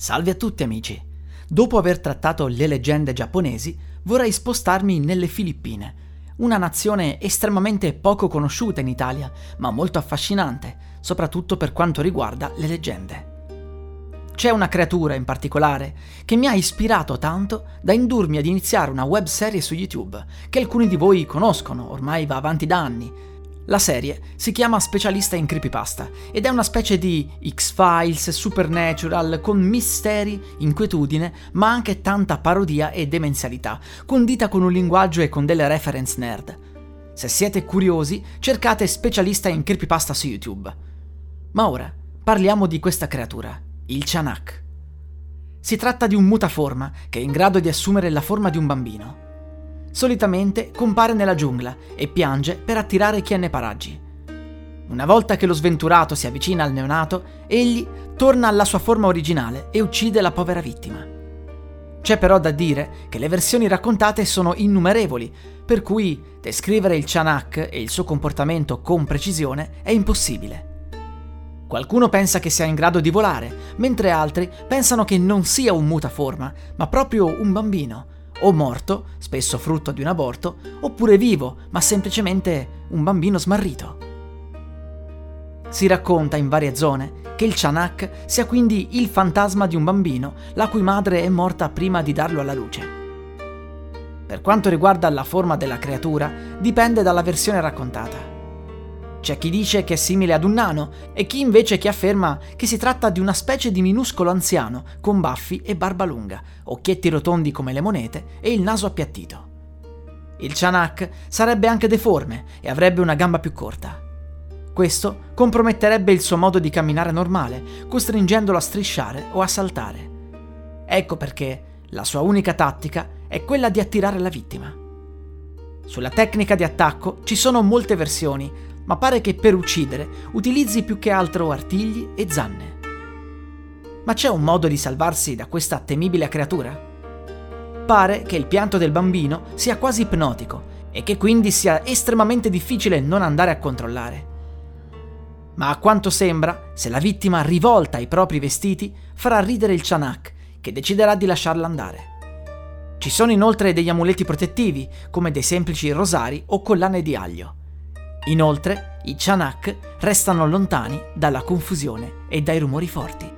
Salve a tutti amici! Dopo aver trattato le leggende giapponesi, vorrei spostarmi nelle Filippine, una nazione estremamente poco conosciuta in Italia, ma molto affascinante, soprattutto per quanto riguarda le leggende. C'è una creatura in particolare che mi ha ispirato tanto da indurmi ad iniziare una webserie su YouTube, che alcuni di voi conoscono, ormai va avanti da anni, la serie si chiama Specialista in Creepypasta ed è una specie di X-Files, Supernatural, con misteri, inquietudine, ma anche tanta parodia e demenzialità, condita con un linguaggio e con delle reference nerd. Se siete curiosi, cercate Specialista in Creepypasta su YouTube. Ma ora parliamo di questa creatura, il Chanak. Si tratta di un mutaforma che è in grado di assumere la forma di un bambino. Solitamente compare nella giungla e piange per attirare chi è nei paraggi. Una volta che lo sventurato si avvicina al neonato, egli torna alla sua forma originale e uccide la povera vittima. C'è però da dire che le versioni raccontate sono innumerevoli, per cui descrivere il Chanak e il suo comportamento con precisione è impossibile. Qualcuno pensa che sia in grado di volare, mentre altri pensano che non sia un mutaforma, ma proprio un bambino, o morto, spesso frutto di un aborto, oppure vivo, ma semplicemente un bambino smarrito. Si racconta in varie zone che il Chanak sia quindi il fantasma di un bambino la cui madre è morta prima di darlo alla luce. Per quanto riguarda la forma della creatura, dipende dalla versione raccontata. C'è chi dice che è simile ad un nano e chi invece che afferma che si tratta di una specie di minuscolo anziano con baffi e barba lunga, occhietti rotondi come le monete e il naso appiattito. Il Chanak sarebbe anche deforme e avrebbe una gamba più corta. Questo comprometterebbe il suo modo di camminare normale, costringendolo a strisciare o a saltare. Ecco perché la sua unica tattica è quella di attirare la vittima. Sulla tecnica di attacco ci sono molte versioni, ma pare che per uccidere utilizzi più che altro artigli e zanne. Ma c'è un modo di salvarsi da questa temibile creatura? Pare che il pianto del bambino sia quasi ipnotico e che quindi sia estremamente difficile non andare a controllare. Ma a quanto sembra, se la vittima rivolta i propri vestiti, farà ridere il Chanak, che deciderà di lasciarla andare. Ci sono inoltre degli amuleti protettivi, come dei semplici rosari o collane di aglio. Inoltre, i Chanak restano lontani dalla confusione e dai rumori forti.